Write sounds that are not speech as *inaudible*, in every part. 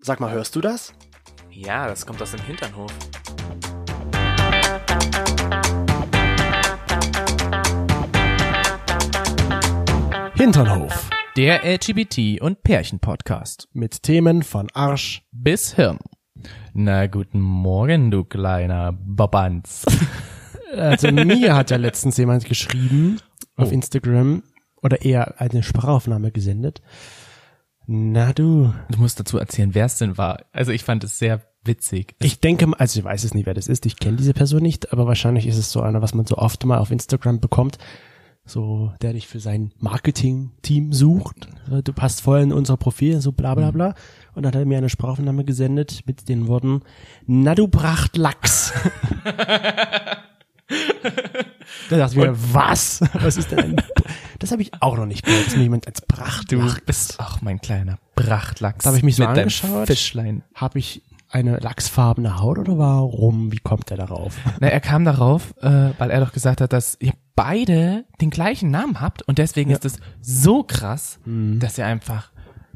Sag mal, hörst du das? Ja, das kommt aus dem Hinternhof. Hinternhof. Der LGBT- und Pärchen-Podcast. Mit Themen von Arsch. Bis Hirn. Na, guten Morgen, du kleiner Babanz. *laughs* Also mir hat ja letztens jemand geschrieben auf Oh. Instagram oder eher eine Sprachaufnahme gesendet. Na du. Du musst dazu erzählen, wer es denn war. Also ich fand es sehr witzig. Ich denke, also ich weiß es nicht, wer das ist. Ich kenne diese Person nicht, aber wahrscheinlich ist es so einer, was man so oft mal auf Instagram bekommt. So, der dich für sein Marketing-Team sucht. Du passt voll in unser Profil, so bla bla bla. Und dann hat er mir eine Sprachaufnahme gesendet mit den Worten, na du Prachtlachs. *laughs* *laughs* da dachte ich mir, was? *laughs* Was ist denn ein, das habe ich auch noch nicht gehört, dass mir jemand als du Prachtlachs bist auch mein kleiner Prachtlachs. Da hab ich mich so mit angeschaut. Fischlein. Habe ich eine lachsfarbene Haut oder warum? Wie kommt er darauf? Na, er kam darauf, äh, weil er doch gesagt hat, dass ihr beide den gleichen Namen habt und deswegen ist es so krass, Mhm. dass ihr einfach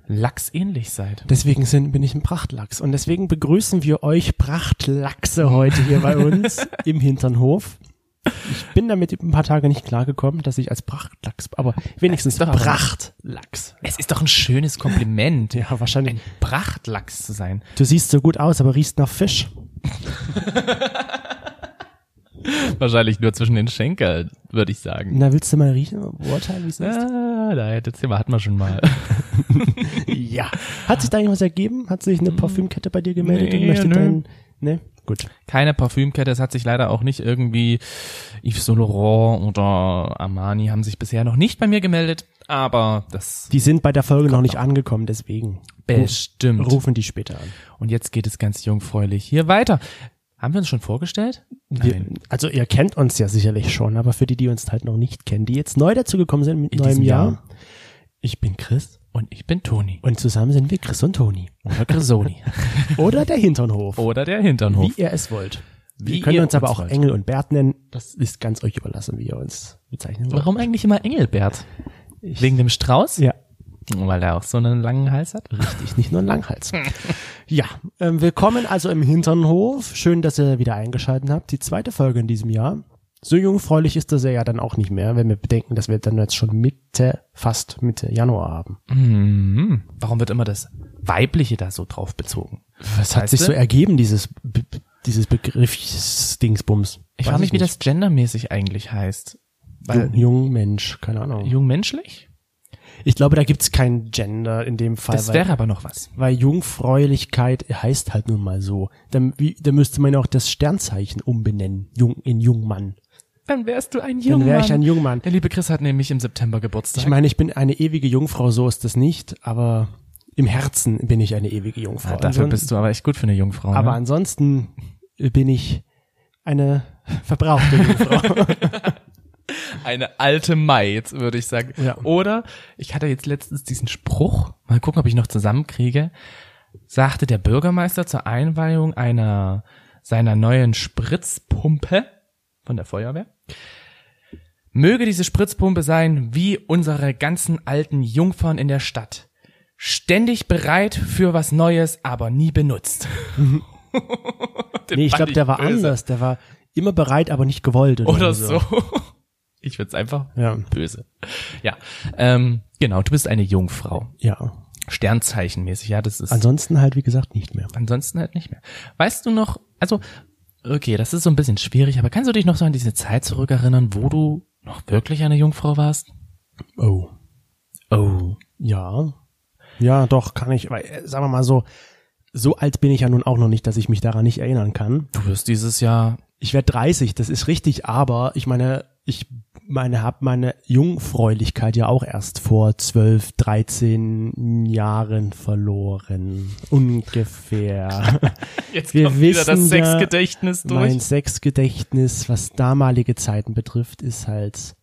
lachsähnlich seid. Deswegen sind, bin ich ein Prachtlachs. Und deswegen begrüßen wir euch Prachtlachse heute hier bei uns *laughs* im Hinternhof. Ich bin damit ein paar Tage nicht klargekommen, dass ich als Prachtlachs, aber wenigstens doch Prachtlachs. Es ist doch ein schönes Kompliment, *laughs* Ja, wahrscheinlich. ein Prachtlachs zu sein. Du siehst so gut aus, aber riechst nach Fisch. *laughs* Wahrscheinlich nur zwischen den Schenkeln, würde ich sagen. Na, willst du mal riechen? Beurteilen, wie es ist? Ah, da, das Thema hatten wir schon mal. *laughs* Ja. Hat sich da irgendwas ergeben? Hat sich eine Parfümkette bei dir gemeldet und Nee, möchte nö. dein, ne? Gut. Keine Parfümkette, es hat sich leider auch nicht irgendwie Yves Saint Laurent oder Armani haben sich bisher noch nicht bei mir gemeldet, aber das Die sind bei der Folge noch nicht angekommen, deswegen. bestimmt. Rufen die später an. Und jetzt geht es ganz jungfräulich hier weiter. Haben wir uns schon vorgestellt? Wir, also ihr kennt uns ja sicherlich schon, aber für die, die uns halt noch nicht kennen, die jetzt neu dazugekommen sind mit In neuem Jahr. Jahr. Ich bin Chris Und ich bin Toni. und zusammen sind wir Chris und Toni. Oder Grisoni. *laughs* Oder der Hinternhof. Oder der Hinternhof. Wie ihr es wollt. Wir können uns aber uns auch wollt. Engel und Bert nennen. Das ist ganz euch überlassen, wie ihr uns bezeichnen wollt. Warum eigentlich immer Engelbert? Wegen dem Strauß? Ja, Weil er auch so einen langen Hals hat? richtig. Nicht nur ein Langhals. ja, ähm, willkommen also im Hinternhof. Schön, dass ihr wieder eingeschaltet habt. Die zweite Folge in diesem Jahr. So jungfräulich ist das ja dann auch nicht mehr, wenn wir bedenken, dass wir dann jetzt schon Mitte, fast Mitte Januar haben. Mhm. Warum wird immer das Weibliche da so drauf bezogen? Was hat sich du? so ergeben, dieses, dieses Begriffsdingsbums? Ich Weiß frage mich, wie das gendermäßig eigentlich heißt. Weil Jung, jung Mensch, keine Ahnung. jungmenschlich? Ich glaube, da gibt's kein Gender in dem Fall, Das wäre aber noch was. weil Jungfräulichkeit heißt halt nun mal so. Dann, wie, da müsste man auch das Sternzeichen umbenennen, Jung, in Jungmann. Dann wärst du ein Dann Jungmann. wäre ich ein Jungmann. Der liebe Chris hat nämlich im September Geburtstag. Ich meine, ich bin eine ewige Jungfrau, so ist das nicht, aber im Herzen bin ich eine ewige Jungfrau. ja, dafür bist du aber echt gut für eine Jungfrau. aber ne? ansonsten bin ich eine verbrauchte Jungfrau. *laughs* eine alte Mai, jetzt würde ich sagen. Ja. Oder ich hatte jetzt letztens diesen Spruch, mal gucken, ob ich noch zusammenkriege, sagte der Bürgermeister zur Einweihung einer seiner neuen Spritzpumpe von der Feuerwehr. Möge diese Spritzpumpe sein wie unsere ganzen alten Jungfern in der Stadt. Ständig bereit für was Neues, aber nie benutzt. *laughs* Nee, ich glaube, der war böse. anders. Der war immer bereit, aber nicht gewollt. Oder so. *laughs* Ich find's einfach Ja. böse. Ja, ähm, genau, du bist eine Jungfrau. Ja. Sternzeichenmäßig, ja, das ist Ansonsten halt, wie gesagt, nicht mehr. ansonsten halt nicht mehr. Weißt du noch, also, okay, das ist so ein bisschen schwierig, aber kannst du dich noch so an diese Zeit zurückerinnern, wo du noch wirklich eine Jungfrau warst? Oh. Oh. Ja. Ja, doch, kann ich, weil, äh, sagen wir mal so, so alt bin ich ja nun auch noch nicht, dass ich mich daran nicht erinnern kann. Du wirst dieses Jahr, Ich werde 30, das ist richtig, aber ich meine, ich meine, habe meine Jungfräulichkeit ja auch erst vor 12, 13 Jahren verloren. Ungefähr. *laughs* jetzt Wir kommt wieder das Sexgedächtnis durch. mein Sexgedächtnis, was damalige Zeiten betrifft, ist halt,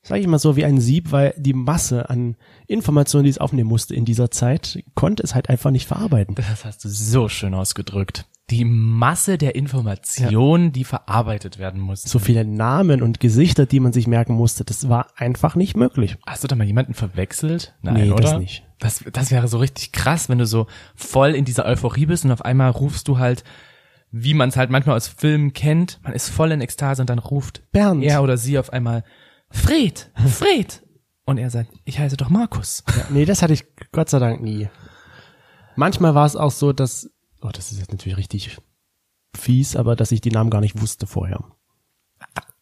sag ich mal so, wie ein Sieb, weil die Masse an Informationen, die es aufnehmen musste in dieser Zeit, konnte es halt einfach nicht verarbeiten. Das hast du so schön ausgedrückt. Die Masse der Informationen, die verarbeitet werden muss. So viele Namen und Gesichter, die man sich merken musste, das war einfach nicht möglich. Hast du da mal jemanden verwechselt? Nein, Nee, oder? das nicht. Das, das wäre so richtig krass, wenn du so voll in dieser Euphorie bist und auf einmal rufst du halt, wie man es halt manchmal aus Filmen kennt, man ist voll in Ekstase und dann ruft Bernd. er oder sie auf einmal, Fred, Fred. Und er sagt, ich heiße doch Markus. Ja, nee, das hatte ich Gott sei Dank nie. Manchmal war es auch so, dass, oh, das ist jetzt natürlich richtig fies, aber dass ich die Namen gar nicht wusste vorher.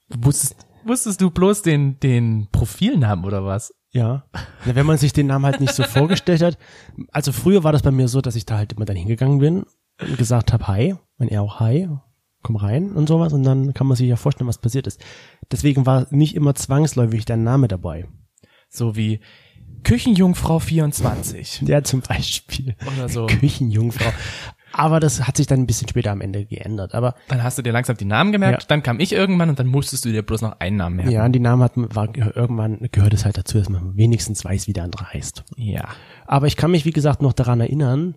Wusstest, wusstest du bloß den, den Profilnamen oder was? Ja. Na, wenn man sich den Namen halt nicht so vorgestellt hat. Also früher war das bei mir so, dass ich da halt immer dann hingegangen bin und gesagt habe, hi, und er auch hi, komm rein und sowas und dann kann man sich ja vorstellen, was passiert ist. Deswegen war nicht immer zwangsläufig dein Name dabei. So wie Küchenjungfrau 24 Ja, zum Beispiel. oder so. Küchenjungfrau. Aber das hat sich dann ein bisschen später am Ende geändert. Aber Dann hast du dir langsam die Namen gemerkt, Ja. dann kam ich irgendwann und dann musstest du dir bloß noch einen Namen merken. ja, die Namen hat, war, irgendwann gehört es halt dazu, dass man wenigstens weiß, wie der andere heißt. Ja. Aber ich kann mich, wie gesagt, noch daran erinnern,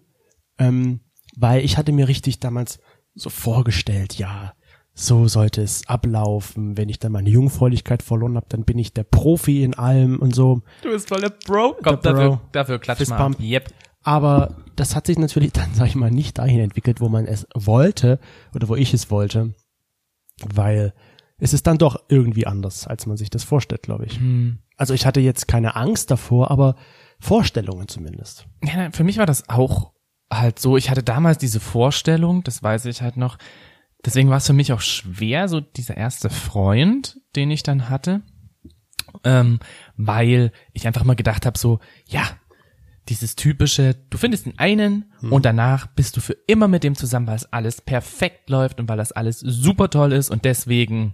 ähm, weil ich hatte mir richtig damals so vorgestellt, ja, so sollte es ablaufen. Wenn ich dann meine Jungfräulichkeit verloren habe, dann bin ich der Profi in allem und so. Du bist voll der Bro. Komm, Der Bro. dafür, dafür klatsch Fist mal. Yep. Aber das hat sich natürlich dann, *laughs* sag ich mal, nicht dahin entwickelt, wo man es wollte oder wo ich es wollte, weil es ist dann doch irgendwie anders, als man sich das vorstellt, glaube ich. Hm. Also ich hatte jetzt keine Angst davor, aber Vorstellungen zumindest. Ja, nein, für mich war das auch halt so. Ich hatte damals diese Vorstellung, das weiß ich halt noch. Deswegen war es für mich auch schwer, so dieser erste Freund, den ich dann hatte, ähm, weil ich einfach mal gedacht habe, so, ja, dieses typische, du findest den einen und danach bist du für immer mit dem zusammen, weil es alles perfekt läuft und weil das alles super toll ist und deswegen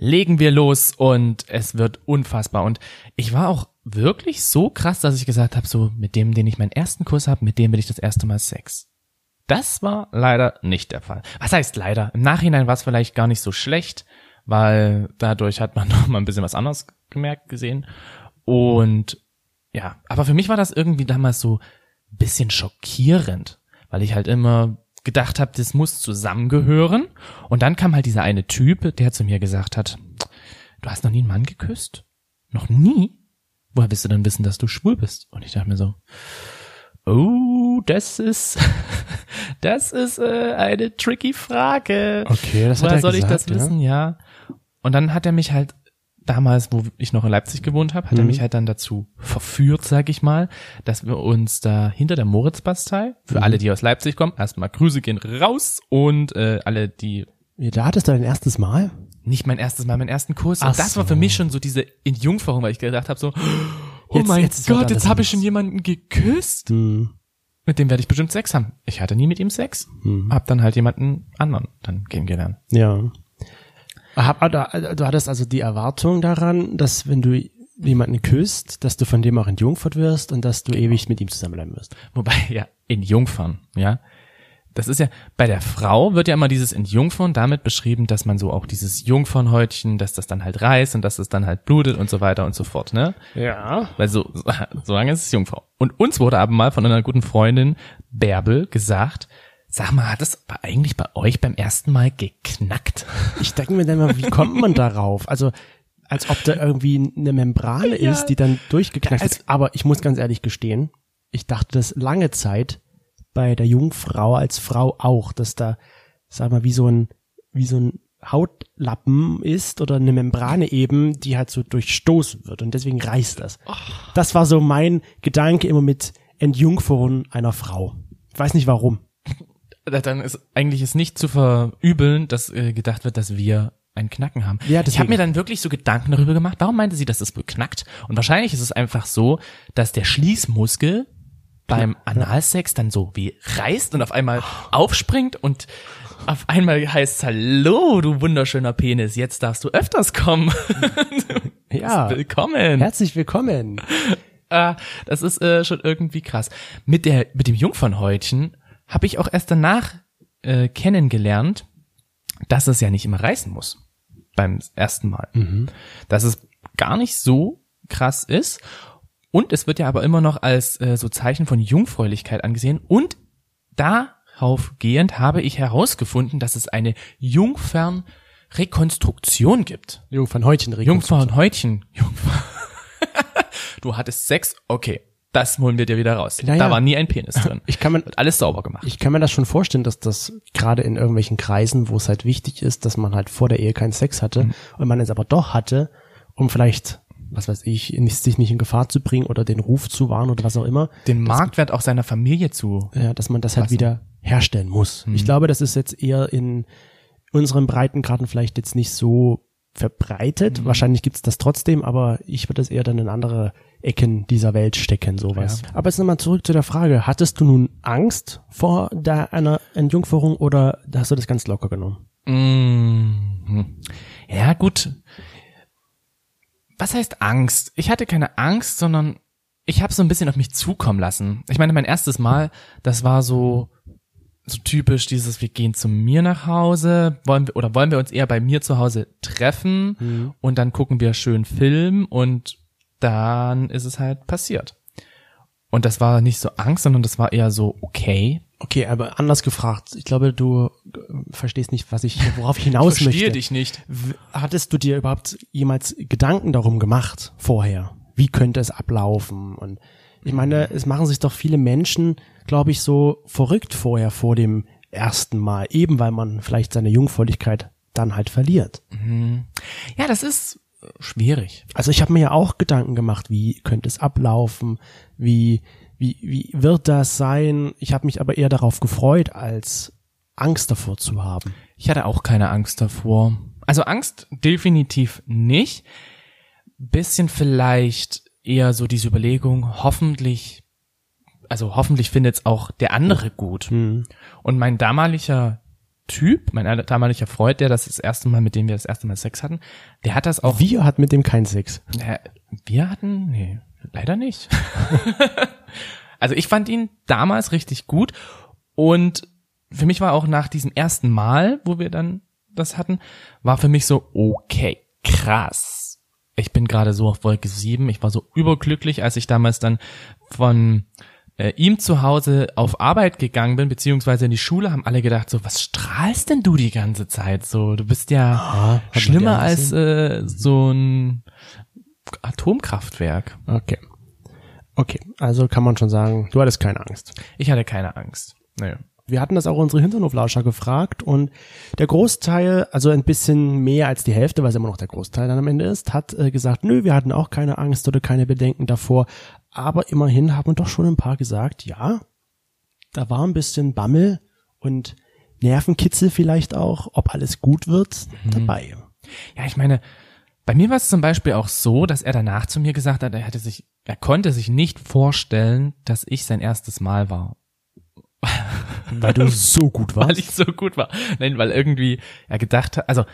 legen wir los und es wird unfassbar. Und ich war auch wirklich so krass, dass ich gesagt habe, so mit dem, den ich meinen ersten Kuss habe, mit dem will ich das erste Mal Sex. Das war leider nicht der Fall. Was heißt leider? Im Nachhinein war es vielleicht gar nicht so schlecht, weil dadurch hat man *laughs* noch mal ein bisschen was anderes gemerkt, gesehen. Und ja, aber für mich war das irgendwie damals so ein bisschen schockierend, weil ich halt immer gedacht habe, das muss zusammengehören. Und dann kam halt dieser eine Typ, der zu mir gesagt hat, du hast noch nie einen Mann geküsst? Noch nie? Woher willst du denn wissen, dass du schwul bist? Und ich dachte mir so, oh, das ist, *laughs* das ist äh, eine tricky Frage. Okay, das hat Woher er soll ich das gesagt, ja. wissen? Ja. Und dann hat er mich halt damals, wo ich noch in Leipzig gewohnt habe, hat er Mhm. mich halt dann dazu verführt, sag ich mal, dass wir uns da hinter der Moritzbastei, für Mhm. alle, die aus Leipzig kommen, erstmal Grüße gehen raus und äh, alle, die Ja, Da hattest du dein erstes Mal? nicht mein erstes Mal, meinen ersten Kurs. Ach und das war für so. mich schon so diese Entjungferung, weil ich gedacht habe so, *gasps* oh Jetzt- mein jetzt Gott, jetzt habe ich schon jemanden geküsst. Hm. Mit dem werde ich bestimmt Sex haben. Ich hatte nie mit ihm Sex. Hab dann halt jemanden anderen dann kennengelernt. Ja. Hab, du, du hattest also die Erwartung daran, dass wenn du jemanden küsst, dass du von dem auch entjungfert wirst und dass du ewig mit ihm zusammenbleiben wirst. Wobei, ja, in Jungfern, ja. Das ist ja, bei der Frau wird ja immer dieses Entjungfern damit beschrieben, dass man so auch dieses Jungfernhäutchen, dass das dann halt reißt und dass es dann halt blutet und so weiter und so fort, ne? Ja. Weil so, *laughs* so lange ist es Jungfrau. Und uns wurde aber mal von einer guten Freundin, Bärbel, gesagt, sag mal, hat es eigentlich bei euch beim ersten Mal geknackt? Ich denke mir dann mal, wie kommt man darauf? Also, als ob da irgendwie eine Membrane ist, die dann durchgeknackt ist. Aber ich muss ganz ehrlich gestehen, ich dachte das lange Zeit bei der Jungfrau als Frau auch, dass da, sag mal, wie so ein, wie so ein Hautlappen ist oder eine Membrane eben, die halt so durchstoßen wird und deswegen reißt das. Das war so mein Gedanke immer mit Entjungfern einer Frau. Ich weiß nicht warum. Dann ist eigentlich ist nicht zu verübeln, dass äh, gedacht wird, dass wir ein Knacken haben. Ja, ich deswegen. habe mir dann wirklich so Gedanken darüber gemacht, warum meinte sie, dass es wohl knackt? Und wahrscheinlich ist es einfach so, dass der Schließmuskel beim Analsex dann so wie reißt und auf einmal aufspringt und auf einmal heißt Hallo, du wunderschöner Penis, jetzt darfst du öfters kommen. *laughs* Ja. *laughs* Willkommen. Herzlich willkommen. Ah, das ist äh, schon irgendwie krass. Mit der mit dem Jungfernhäutchen habe ich auch erst danach äh, kennengelernt, dass es ja nicht immer reißen muss beim ersten Mal. Dass es gar nicht so krass ist und es wird ja aber immer noch als äh, so Zeichen von Jungfräulichkeit angesehen und da drauf gehend habe ich herausgefunden, dass es eine Jungfernrekonstruktion gibt. Jungfernhäutchen. Jungfernhäutchen. Jungfern. *laughs* du hattest Sex, okay. Das holen wir dir wieder raus. Naja. Da war nie ein Penis drin. Ich kann mir, Wird alles sauber gemacht. ich kann mir das schon vorstellen, dass das gerade in irgendwelchen Kreisen, wo es halt wichtig ist, dass man halt vor der Ehe keinen Sex hatte Mhm. und man es aber doch hatte, um vielleicht, was weiß ich, nicht, sich nicht in Gefahr zu bringen oder den Ruf zu wahren oder was auch immer, Den Marktwert auch seiner Familie zu. ja, dass man das halt wieder herstellen muss. Mhm. Ich glaube, das ist jetzt eher in unseren Breitengraden vielleicht jetzt nicht so verbreitet. Mhm. Wahrscheinlich gibt's das trotzdem, aber ich würde es eher dann in andere Ecken dieser Welt stecken, sowas. Aber jetzt nochmal zurück zu der Frage, hattest du nun Angst vor der, einer Entjungferung oder hast du das ganz locker genommen? Mhm. Ja, gut. Was heißt Angst? Ich hatte keine Angst, sondern ich habe so ein bisschen auf mich zukommen lassen. Ich meine, mein erstes Mal, das war so so typisch dieses, wir gehen zu mir nach Hause, wollen wir, oder wollen wir uns eher bei mir zu Hause treffen und dann gucken wir schön Film und dann ist es halt passiert. Und das war nicht so Angst, sondern das war eher so okay. Okay, aber anders gefragt. Ich glaube, du äh, verstehst nicht, was ich, worauf ich hinaus *laughs* möchte. dich nicht. Hattest du dir überhaupt jemals Gedanken darum gemacht vorher? Wie könnte es ablaufen? Und ich meine, es machen sich doch viele Menschen, glaube ich, so verrückt vorher vor dem ersten Mal, eben weil man vielleicht seine Jungfräulichkeit dann halt verliert. Ja, das ist schwierig. Also ich habe mir ja auch Gedanken gemacht, wie könnte es ablaufen, wie wie wie wird das sein? Ich habe mich aber eher darauf gefreut, als Angst davor zu haben. Ich hatte auch keine Angst davor. Also Angst definitiv nicht. Bisschen vielleicht eher so diese Überlegung, hoffentlich, also hoffentlich findet's auch der andere gut. Und mein damaliger Typ, mein damaliger Freund, der das das erste Mal, mit dem wir das erste Mal Sex hatten, der hat das auch. Wir hat mit dem keinen Sex. Äh, wir hatten, nee, leider nicht. *laughs* also ich fand ihn damals richtig gut und für mich war auch nach diesem ersten Mal, wo wir dann das hatten, war für mich so, okay, krass. Ich bin gerade so auf Wolke 7, ich war so überglücklich, als ich damals dann von äh, ihm zu Hause auf Arbeit gegangen bin, beziehungsweise in die Schule, haben alle gedacht, so, was strahlst denn du die ganze Zeit so? Du bist ja man schlimmer als äh, so ein Atomkraftwerk. Okay. Okay, also kann man schon sagen, du hattest keine Angst. Ich hatte keine Angst. Nee. Wir hatten das auch unsere Hinternhoflauscher gefragt und der Großteil, also ein bisschen mehr als die Hälfte, weil es immer noch der Großteil dann am Ende ist, hat äh, gesagt, nö, wir hatten auch keine Angst oder keine Bedenken davor. Aber immerhin haben doch schon ein paar gesagt, ja, da war ein bisschen Bammel und Nervenkitzel vielleicht auch, ob alles gut wird, dabei. Ja, ich meine, bei mir war es zum Beispiel auch so, dass er danach zu mir gesagt hat, er hatte sich, er konnte sich nicht vorstellen, dass ich sein erstes Mal war. Weil du so gut *laughs* Weil warst. ich so gut war. Nein, weil irgendwie er gedacht hat, also,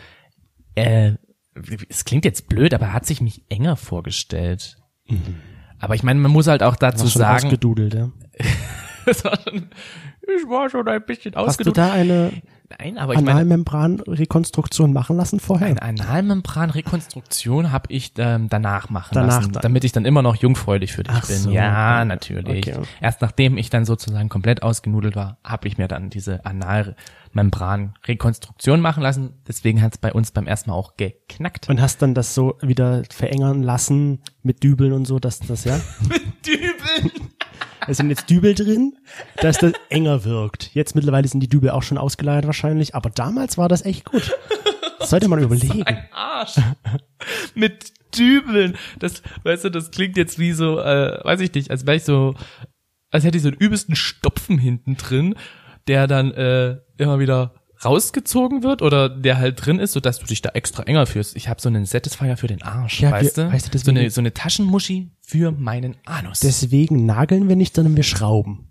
äh, es klingt jetzt blöd, aber er hat sich mich enger vorgestellt. Aber ich meine, man muss halt auch dazu Warst schon sagen, ausgedudelt, ja. *laughs* war schon, ich war schon ein bisschen Hast du da eine Nein, aber ich Analmembranrekonstruktion machen lassen vorher? Eine Analmembranrekonstruktion habe ich ähm, danach machen Danach lassen, dann. damit ich dann immer noch jungfräulich für dich Ach bin. so, ja, natürlich. Okay. Erst nachdem ich dann sozusagen komplett ausgenudelt war, habe ich mir dann diese Analmembranrekonstruktion machen lassen. Deswegen hat es bei uns beim ersten Mal auch geknackt. Und hast dann das so wieder verengern lassen mit Dübeln und so, dass das, ja? *laughs* Dübel. Es sind jetzt Dübel drin, dass das enger wirkt. Jetzt mittlerweile sind die Dübel auch schon ausgeleiert wahrscheinlich, aber damals war das echt gut. Das sollte man *laughs* überlegen. Ein Arsch. *laughs* Mit Dübeln. Das, weißt du, das klingt jetzt wie so, äh, weiß ich nicht, als wäre ich so, als hätte ich so einen übelsten Stopfen hinten drin, der dann äh, immer wieder rausgezogen wird oder der halt drin ist, sodass du dich da extra enger fühlst. Ich habe so einen Satisfier für den Arsch, Ja, weißt wir- du? weißt du, so, eine, so eine Taschenmuschi für meinen Anus. Deswegen nageln wir nicht, sondern wir schrauben.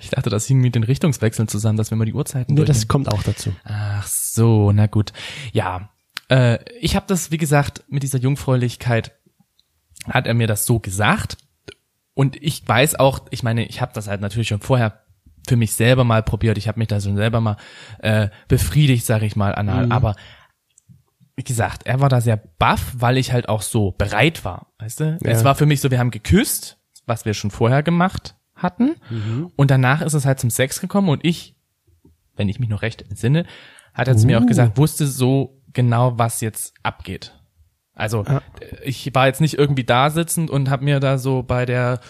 ich dachte, das hing mit den Richtungswechseln zusammen, dass wir mal die Uhrzeiten Nee, das kommt auch dazu. Ach so, na gut. Ja, äh, ich habe das, wie gesagt, mit dieser Jungfräulichkeit hat er mir das so gesagt. Und ich weiß auch, ich meine, ich habe das halt natürlich schon vorher für mich selber mal probiert. Ich habe mich da schon selber mal äh, befriedigt, sage ich mal, anal. Aber wie gesagt, er war da sehr baff, weil ich halt auch so bereit war. Weißt du? Es Ja. war für mich so, wir haben geküsst, was wir schon vorher gemacht hatten. Und danach ist es halt zum Sex gekommen und ich, wenn ich mich noch recht entsinne, hat er zu mir auch Uh. gesagt, wusste so genau, was jetzt abgeht. Also Ja. ich war jetzt nicht irgendwie da sitzend und habe mir da so bei der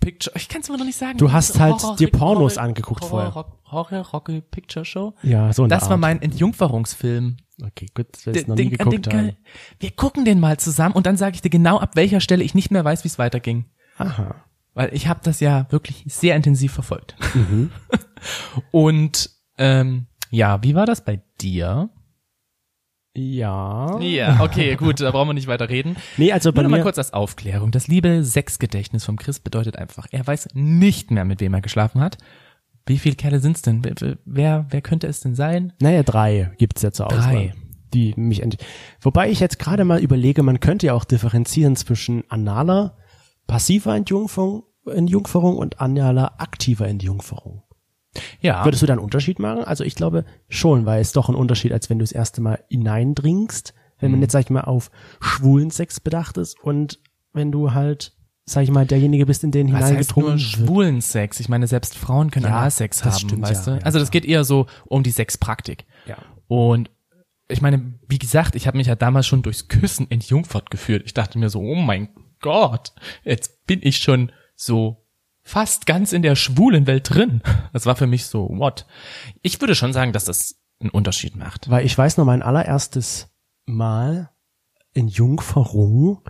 Picture, ich kann es immer noch nicht sagen. Du hast halt Horror- dir Pornos Horror- angeguckt Horror- vorher. Horror Rocky Picture Show. Ja, so in Das der war Art. mein Entjungferungsfilm. Okay, gut, dass wir es noch nie geguckt den- haben. Wir gucken den mal zusammen und dann sage ich dir genau, ab welcher Stelle ich nicht mehr weiß, wie es weiterging. Aha. Weil ich habe das ja wirklich sehr intensiv verfolgt. Mhm. *laughs* und ähm, ja, wie war das bei dir? Ja. Ja, okay, gut, da brauchen wir nicht weiter reden. Nee, also bei Nur noch mal mir, kurz als Aufklärung. Das liebe Sexgedächtnis vom Chris bedeutet einfach, er weiß nicht mehr, mit wem er geschlafen hat. Wie viele Kerle sind's denn? Wer, wer, könnte es denn sein? naja, drei gibt's ja zur Drei. Auswahl. Die mich Wobei ich jetzt gerade mal überlege, man könnte ja auch differenzieren zwischen analer, passiver Entjungferung, Entjungferung und analer, aktiver Entjungferung. Ja, Würdest du da einen Unterschied machen? Also ich glaube schon, weil es doch ein Unterschied, als wenn du das erste Mal hineindringst, wenn Mhm. man jetzt, sag ich mal, auf schwulen Sex bedacht ist und wenn du halt, sag ich mal, derjenige bist, in den Was heißt nur schwulen Sex? Ich meine, selbst Frauen können Ja, Analsex haben, stimmt, weißt ja, du? ja, also das geht eher so um die Sexpraktik. Ja. Und ich meine, wie gesagt, ich habe mich ja damals schon durchs Küssen entjungfert gefühlt. Ich dachte mir so, oh mein Gott, jetzt bin ich schon so fast ganz in der schwulen Welt drin. Das war für mich so, what? Ich würde schon sagen, dass das einen Unterschied macht. Weil ich weiß noch, mein allererstes Mal in Jungferung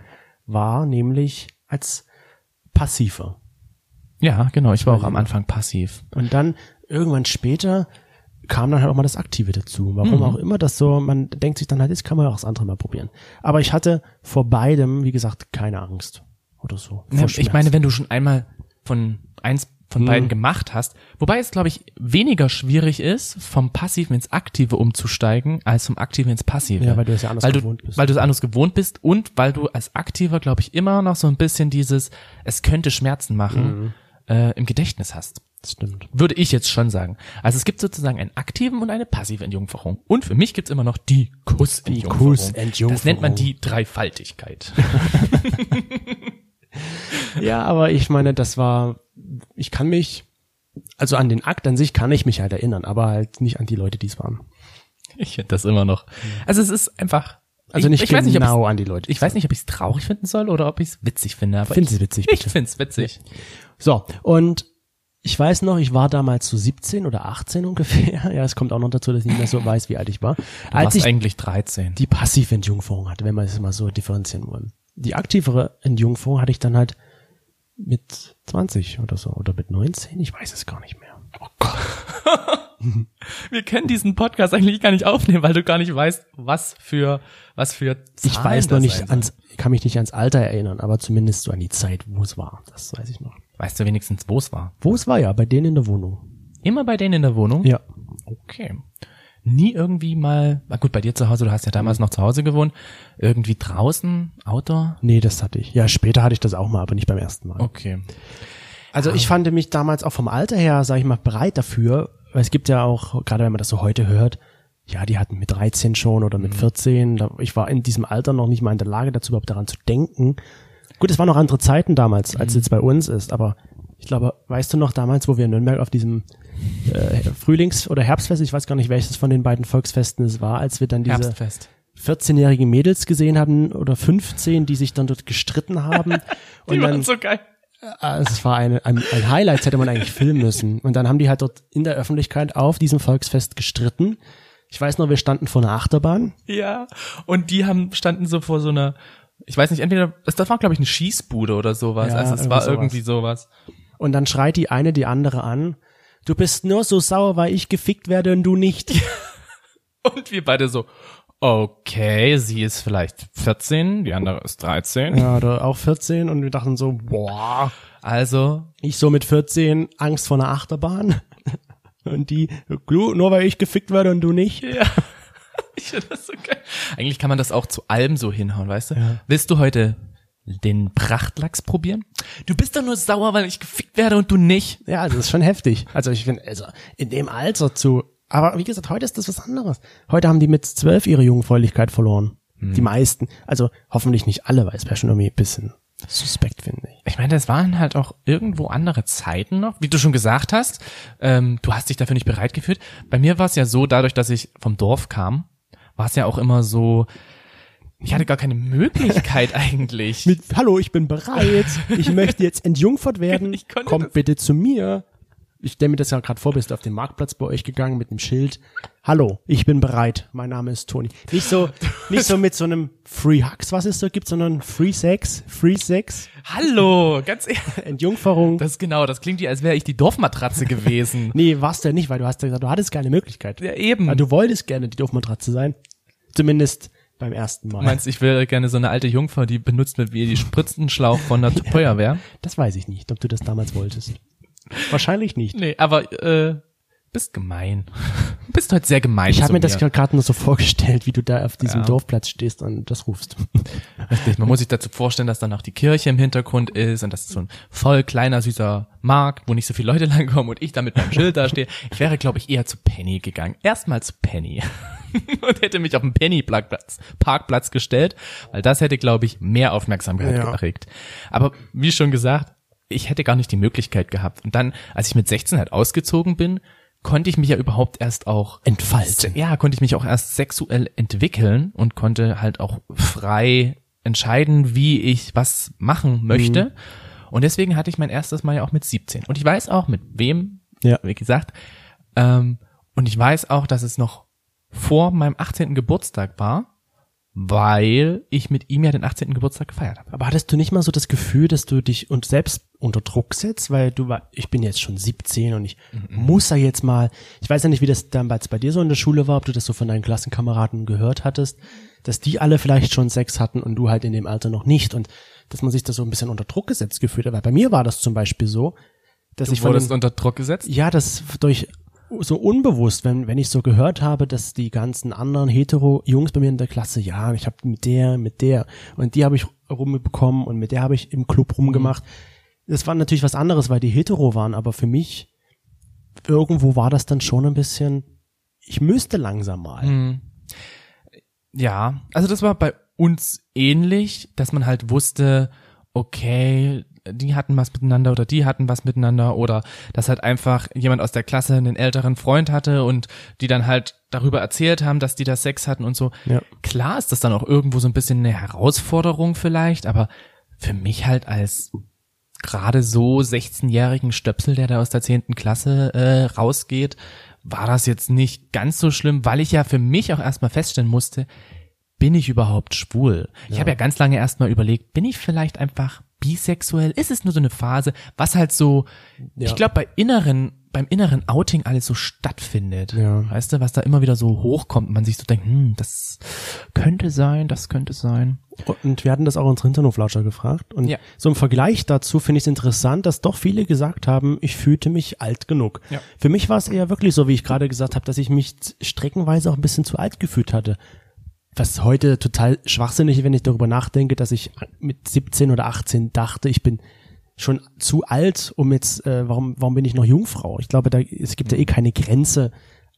war nämlich als Passiver. Ja, genau, ich war auch am Anfang passiv. Und dann irgendwann später kam dann halt auch mal das Aktive dazu. Warum Mhm. auch immer das so, man denkt sich dann halt, jetzt kann man ja auch das andere mal probieren. Aber ich hatte vor beidem, wie gesagt, keine Angst oder so. Ja, vor ich meine, wenn du schon einmal von eins von Hm. beiden gemacht hast, wobei es glaube ich weniger schwierig ist, vom Passiven ins Aktive umzusteigen, als vom Aktiven ins Passive. Ja, weil du es ja anders weil du, gewohnt bist. Weil du es anders gewohnt bist und weil du als Aktiver, glaube ich, immer noch so ein bisschen dieses, es könnte Schmerzen machen, Mhm. äh, im Gedächtnis hast. das stimmt. Würde ich jetzt schon sagen. Also es gibt sozusagen einen aktiven und eine passive Entjungferung. Und für mich gibt's immer noch die Kussentjungferung. Kussentjungferung. Das nennt man die Dreifaltigkeit. *laughs* *laughs* Ja, aber ich meine, das war, ich kann mich, also an den Akt an sich kann ich mich halt erinnern, aber halt nicht an die Leute, die es waren. Ich finde das immer noch. Also es ist einfach. Also ich, nicht ich weiß nicht, genau an die Leute. ich weiß nicht, ob ich es traurig finden soll oder ob ich es witzig finde. Aber Find's ich, witzig, Ich bitte. find's witzig. So, und ich weiß noch, ich war damals so 17 oder 18 ungefähr. *laughs* Ja, es kommt auch noch dazu, dass ich nicht mehr so weiß, wie alt ich war. Du als ich eigentlich 13. die passive Entjungferung hatte, wenn man es mal so differenzieren wollen. Die aktivere Entjungferung hatte ich dann halt mit 20 oder so oder mit 19, ich weiß es gar nicht mehr. *laughs* Wir können diesen Podcast eigentlich gar nicht aufnehmen, weil du gar nicht weißt, was für was für Zahlen Ich weiß noch nicht ans, kann mich nicht ans Alter erinnern, aber zumindest so an die Zeit, wo es war. Das weiß ich noch. Weißt du wenigstens, wo es war? Wo es war ja, bei denen in der Wohnung. Immer bei denen in der Wohnung? Ja. Okay. Nie irgendwie mal, gut, bei dir zu Hause, du hast ja damals noch zu Hause gewohnt, irgendwie draußen, Outdoor? Nee, das hatte ich. Ja, später hatte ich das auch mal, aber nicht beim ersten Mal. Okay. Also ich fand mich damals auch vom Alter her, sag ich mal, bereit dafür, weil es gibt ja auch, gerade wenn man das so heute hört, ja, die hatten mit 13 schon oder mit 14, da, ich war in diesem Alter noch nicht mal in der Lage dazu, überhaupt daran zu denken. Gut, es waren noch andere Zeiten damals, als jetzt bei uns ist, aber ich glaube, weißt du noch damals, wo wir in Nürnberg auf diesem äh, Frühlings- oder Herbstfest, ich weiß gar nicht, welches von den beiden Volksfesten es war, als wir dann diese Herbstfest. 14-jährigen Mädels gesehen haben oder 15, die sich dann dort gestritten haben. *laughs* Die und waren dann, so geil. Ah, Es war eine, ein, ein Highlight, das hätte man eigentlich filmen müssen. Und dann haben die halt dort in der Öffentlichkeit auf diesem Volksfest gestritten. Ich weiß noch, wir standen vor einer Achterbahn. Ja, und die haben standen so vor so einer, ich weiß nicht, entweder das, war glaube ich eine Schießbude oder sowas. Ja, also es war sowas. irgendwie sowas. Und dann schreit die eine die andere an. Du bist nur so sauer, weil ich gefickt werde und du nicht. *laughs* Und wir beide so, okay, sie ist vielleicht 14, die andere ist 13. Ja, oder auch 14. Und wir dachten so, boah, Also, ich so mit 14 Angst vor einer Achterbahn. *laughs* Und die, du, nur weil ich gefickt werde und du nicht. ja. *laughs* Ich finde das so geil. Eigentlich kann man das auch zu allem so hinhauen, weißt du? Willst du heute den Prachtlachs probieren? Du bist doch nur sauer, weil ich gefickt werde und du nicht. Ja, das ist schon heftig. Also ich finde, also in dem Alter zu, aber wie gesagt, heute ist das was anderes. Heute haben die mit zwölf ihre Jungfräulichkeit verloren. Die meisten. Also hoffentlich nicht alle, weil es wäre schon irgendwie ein bisschen Suspekt, finde ich. Ich meine, das waren halt auch irgendwo andere Zeiten noch, wie du schon gesagt hast. Ähm, du hast dich dafür nicht bereit gefühlt. Bei mir war es ja so, dadurch, dass ich vom Dorf kam, war es ja auch immer so, ich hatte gar keine Möglichkeit *laughs* eigentlich. Mit, hallo, ich bin bereit. Ich *laughs* möchte jetzt entjungfert werden. Kommt bitte zu mir. Ich stelle mir das ja gerade vor, bist du auf den Marktplatz bei euch gegangen mit einem Schild. Hallo, ich bin bereit. Mein Name ist Toni. Nicht so, nicht so mit so einem Free Hugs, was es so gibt, sondern Free Sex, Free Sex, Hallo, ganz ehrlich. *laughs* Entjungferung. Das genau, das klingt wie, als wäre ich die Dorfmatratze gewesen. nee, warst du ja nicht, weil du hast ja gesagt, du hattest keine Möglichkeit. ja, eben. Aber du wolltest gerne die Doofmatratze sein. Zumindest beim ersten Mal. Du meinst, ich wäre gerne so eine alte Jungfer, die benutzt mit wie die Spritzenschlauch von der *laughs* Feuerwehr? das weiß ich nicht, ob du das damals wolltest. Wahrscheinlich nicht. Nee, aber äh, bist gemein. *laughs* bist heute sehr gemein. Ich habe mir das gerade nur so vorgestellt, wie du da auf diesem Ja. Dorfplatz stehst und das rufst. *laughs* Richtig, man muss sich dazu vorstellen, dass dann auch die Kirche im Hintergrund ist und das ist so ein voll kleiner, süßer Markt, wo nicht so viele Leute *laughs* langkommen und ich da mit meinem Schild da stehe. Ich wäre, glaube ich, eher zu Penny gegangen. Erstmal zu Penny. und hätte mich auf den Penny-Parkplatz Parkplatz gestellt, weil das hätte, glaube ich, mehr Aufmerksamkeit Ja. erregt. Aber wie schon gesagt, ich hätte gar nicht die Möglichkeit gehabt. Und dann, als ich mit 16 halt ausgezogen bin, konnte ich mich ja überhaupt erst auch Entfalten. ja, konnte ich mich auch erst sexuell entwickeln und konnte halt auch frei entscheiden, wie ich was machen möchte. Mhm. Und deswegen hatte ich mein erstes Mal ja auch mit 17. Und ich weiß auch, mit wem, Ja. wie gesagt. Ähm, und ich weiß auch, dass es noch vor meinem 18. Geburtstag war, weil ich mit ihm ja den 18. Geburtstag gefeiert habe. Aber hattest du nicht mal so das Gefühl, dass du dich und selbst unter Druck setzt, weil du war, ich bin jetzt schon 17 und ich muss ja jetzt mal, ich weiß ja nicht, wie das damals bei dir so in der Schule war, ob du das so von deinen Klassenkameraden gehört hattest, dass die alle vielleicht schon Sex hatten und du halt in dem Alter noch nicht und dass man sich da so ein bisschen unter Druck gesetzt gefühlt hat. Weil bei mir war das zum Beispiel so, dass Du ich von wurdest den, unter Druck gesetzt? ja, das durch so unbewusst, wenn, wenn ich so gehört habe, dass die ganzen anderen hetero-Jungs bei mir in der Klasse, ja, ich habe mit der, mit der und die habe ich rumbekommen und mit der habe ich im Club rumgemacht. Das war natürlich was anderes, weil die hetero waren, aber für mich irgendwo war das dann schon ein bisschen, ich müsste langsam mal. Hm. Ja, also das war bei uns ähnlich, dass man halt wusste, okay, die hatten was miteinander oder die hatten was miteinander oder dass halt einfach jemand aus der Klasse einen älteren Freund hatte und die dann halt darüber erzählt haben, dass die da Sex hatten und so. Ja. Klar ist das dann auch irgendwo so ein bisschen eine Herausforderung vielleicht, aber für mich halt als gerade so 16-jährigen Stöpsel, der da aus der 10. Klasse äh, rausgeht, war das jetzt nicht ganz so schlimm, weil ich ja für mich auch erstmal feststellen musste, bin ich überhaupt schwul? Ich habe ja ganz lange erstmal überlegt, bin ich vielleicht einfach bisexuell? Ist es nur so eine Phase, was halt so, Ja. ich glaube bei inneren, beim inneren Outing alles so stattfindet. Ja. Weißt du, was da immer wieder so hochkommt und man sich so denkt, hm, das könnte sein, das könnte sein. Und wir hatten das auch unsere Hinterhoflauscher gefragt. Und Ja. so im Vergleich dazu finde ich es interessant, dass doch viele gesagt haben, ich fühlte mich alt genug. Ja. Für mich war es eher wirklich so, wie ich gerade gesagt habe, dass ich mich streckenweise auch ein bisschen zu alt gefühlt hatte. Was heute total schwachsinnig, ist, wenn ich darüber nachdenke, dass ich mit 17 oder 18 dachte, ich bin schon zu alt, um jetzt, äh, warum, warum bin ich noch Jungfrau? Ich glaube, da, es gibt ja eh keine Grenze.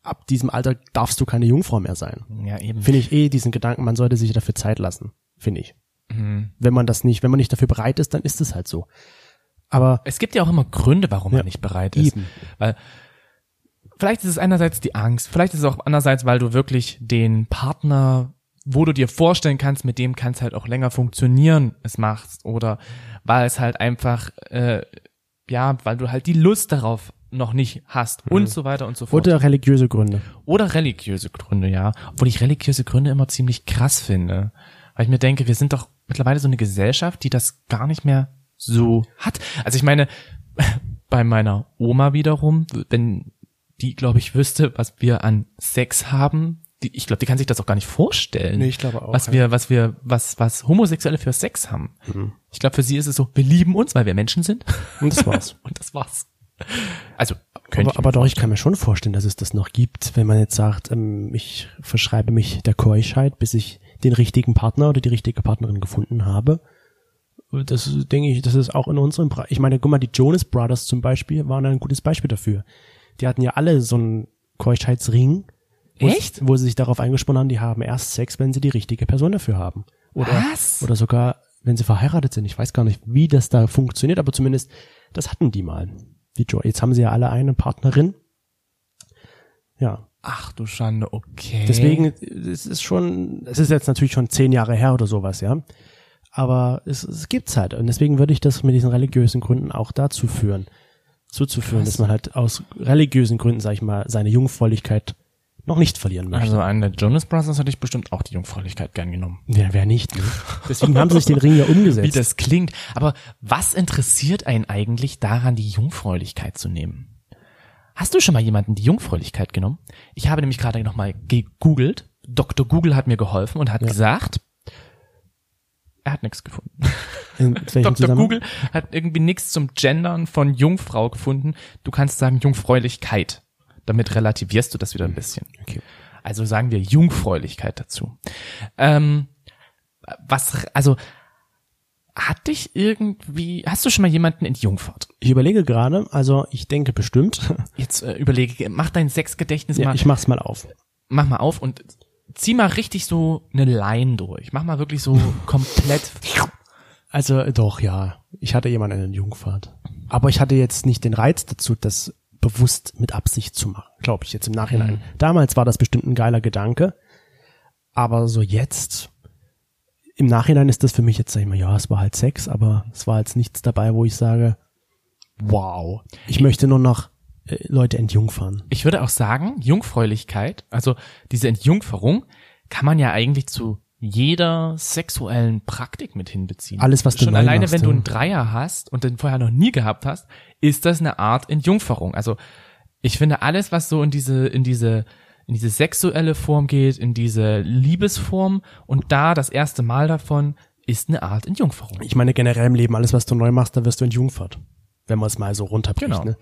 Ab diesem Alter darfst du keine Jungfrau mehr sein Ja, eben. finde ich eh diesen Gedanken, man sollte sich dafür Zeit lassen, finde ich. Mhm. Wenn man das nicht, wenn man nicht dafür bereit ist, dann ist es halt so. Aber Es gibt ja auch immer Gründe, warum Ja, man nicht bereit ist. eben. Weil vielleicht ist es einerseits die Angst, vielleicht ist es auch andererseits, weil du wirklich den Partner, wo du dir vorstellen kannst, mit dem kann es halt auch länger funktionieren, es machst. Oder weil es halt einfach, äh, ja, weil du halt die Lust darauf noch nicht hast und so weiter und so fort. oder religiöse Gründe. Oder religiöse Gründe, ja. Obwohl ich religiöse Gründe immer ziemlich krass finde. Weil ich mir denke, wir sind doch mittlerweile so eine Gesellschaft, die das gar nicht mehr so hat. Also ich meine, *laughs* bei meiner Oma wiederum, wenn die, glaube ich, wüsste, was wir an Sex haben, die, ich glaube, die kann sich das auch gar nicht vorstellen. Nee, ich glaube auch, Was ja. wir, was wir, was, was Homosexuelle für Sex haben. Mhm. Ich glaube, für sie ist es so, wir lieben uns, weil wir Menschen sind. Und das war's. *laughs* Und das war's. Also, könnte aber, aber doch, ich kann mir schon vorstellen, dass es das noch gibt, wenn man jetzt sagt, ähm, ich verschreibe mich der Keuschheit, bis ich den richtigen Partner oder die richtige Partnerin gefunden habe. Das denke ich, das ist auch in unserem Bereich. Ich meine, guck mal, die Jonas Brothers zum Beispiel waren ein gutes Beispiel dafür. Die hatten ja alle so einen Keuschheitsring. Wo Echt? Wo sie sich darauf eingesponnen haben, die haben erst Sex, wenn sie die richtige Person dafür haben. Oder, Was? oder sogar wenn sie verheiratet sind. Ich weiß gar nicht, wie das da funktioniert, aber zumindest das hatten die mal. Die jo Jetzt haben sie ja alle eine Partnerin. Ja, Ach du Schande, okay. deswegen es ist schon, es ist jetzt natürlich schon zehn Jahre her oder sowas, ja. Aber es, es gibt's halt und deswegen würde ich das mit diesen religiösen Gründen auch dazu führen, zuzuführen, dass man halt aus religiösen Gründen, sag ich mal, seine Jungfräulichkeit noch nicht verlieren möchte. Also an der Jonas Brothers hätte ich bestimmt auch die Jungfräulichkeit gern genommen. Wer, wer nicht? Ne? Deswegen haben sie sich den Ring ja umgesetzt. *laughs* Wie das klingt. Aber was interessiert einen eigentlich daran, die Jungfräulichkeit zu nehmen? Hast du schon mal jemanden die Jungfräulichkeit genommen? Ich habe nämlich gerade nochmal gegoogelt. Dr. Google hat mir geholfen und hat gesagt, er hat nichts gefunden. *laughs* Dr. Google hat irgendwie nichts zum Gendern von Jungfrau gefunden. Du kannst sagen Jungfräulichkeit. Damit relativierst du das wieder ein bisschen. Okay. Also sagen wir Jungfräulichkeit dazu. Ähm, was, also, hat dich irgendwie, hast du schon mal jemanden entjungfert? Ich überlege gerade, also ich denke bestimmt. Jetzt äh, überlege, mach dein Sexgedächtnis ja, mal, ich mach's mal auf. mach mal auf und zieh mal richtig so eine Line durch. Mach mal wirklich so *laughs* komplett. Also doch, ja. Ich hatte jemanden in Jungfahrt. Aber ich hatte jetzt nicht den Reiz dazu, das bewusst mit Absicht zu machen, glaube ich jetzt im Nachhinein. Damals war das bestimmt ein geiler Gedanke. Aber so jetzt, im Nachhinein ist das für mich jetzt, sag ich mal, ja, es war halt Sex, aber es war jetzt nichts dabei, wo ich sage, wow, ich möchte nur noch äh, Leute entjungfern. Ich würde auch sagen, Jungfräulichkeit, also diese Entjungferung, kann man ja eigentlich zu jeder sexuellen Praktik mit hinbeziehen. Alles, was du Schon alleine, machst, wenn du einen Dreier hast und den vorher noch nie gehabt hast, ist das eine Art Entjungferung. Also ich finde alles, was so in diese, in diese, in diese sexuelle Form geht, in diese Liebesform und da das erste Mal davon, ist eine Art Entjungferung. Ich meine generell im Leben, alles was du neu machst, da wirst du entjungfert. Wenn man es mal so runterbricht. Genau. Ne?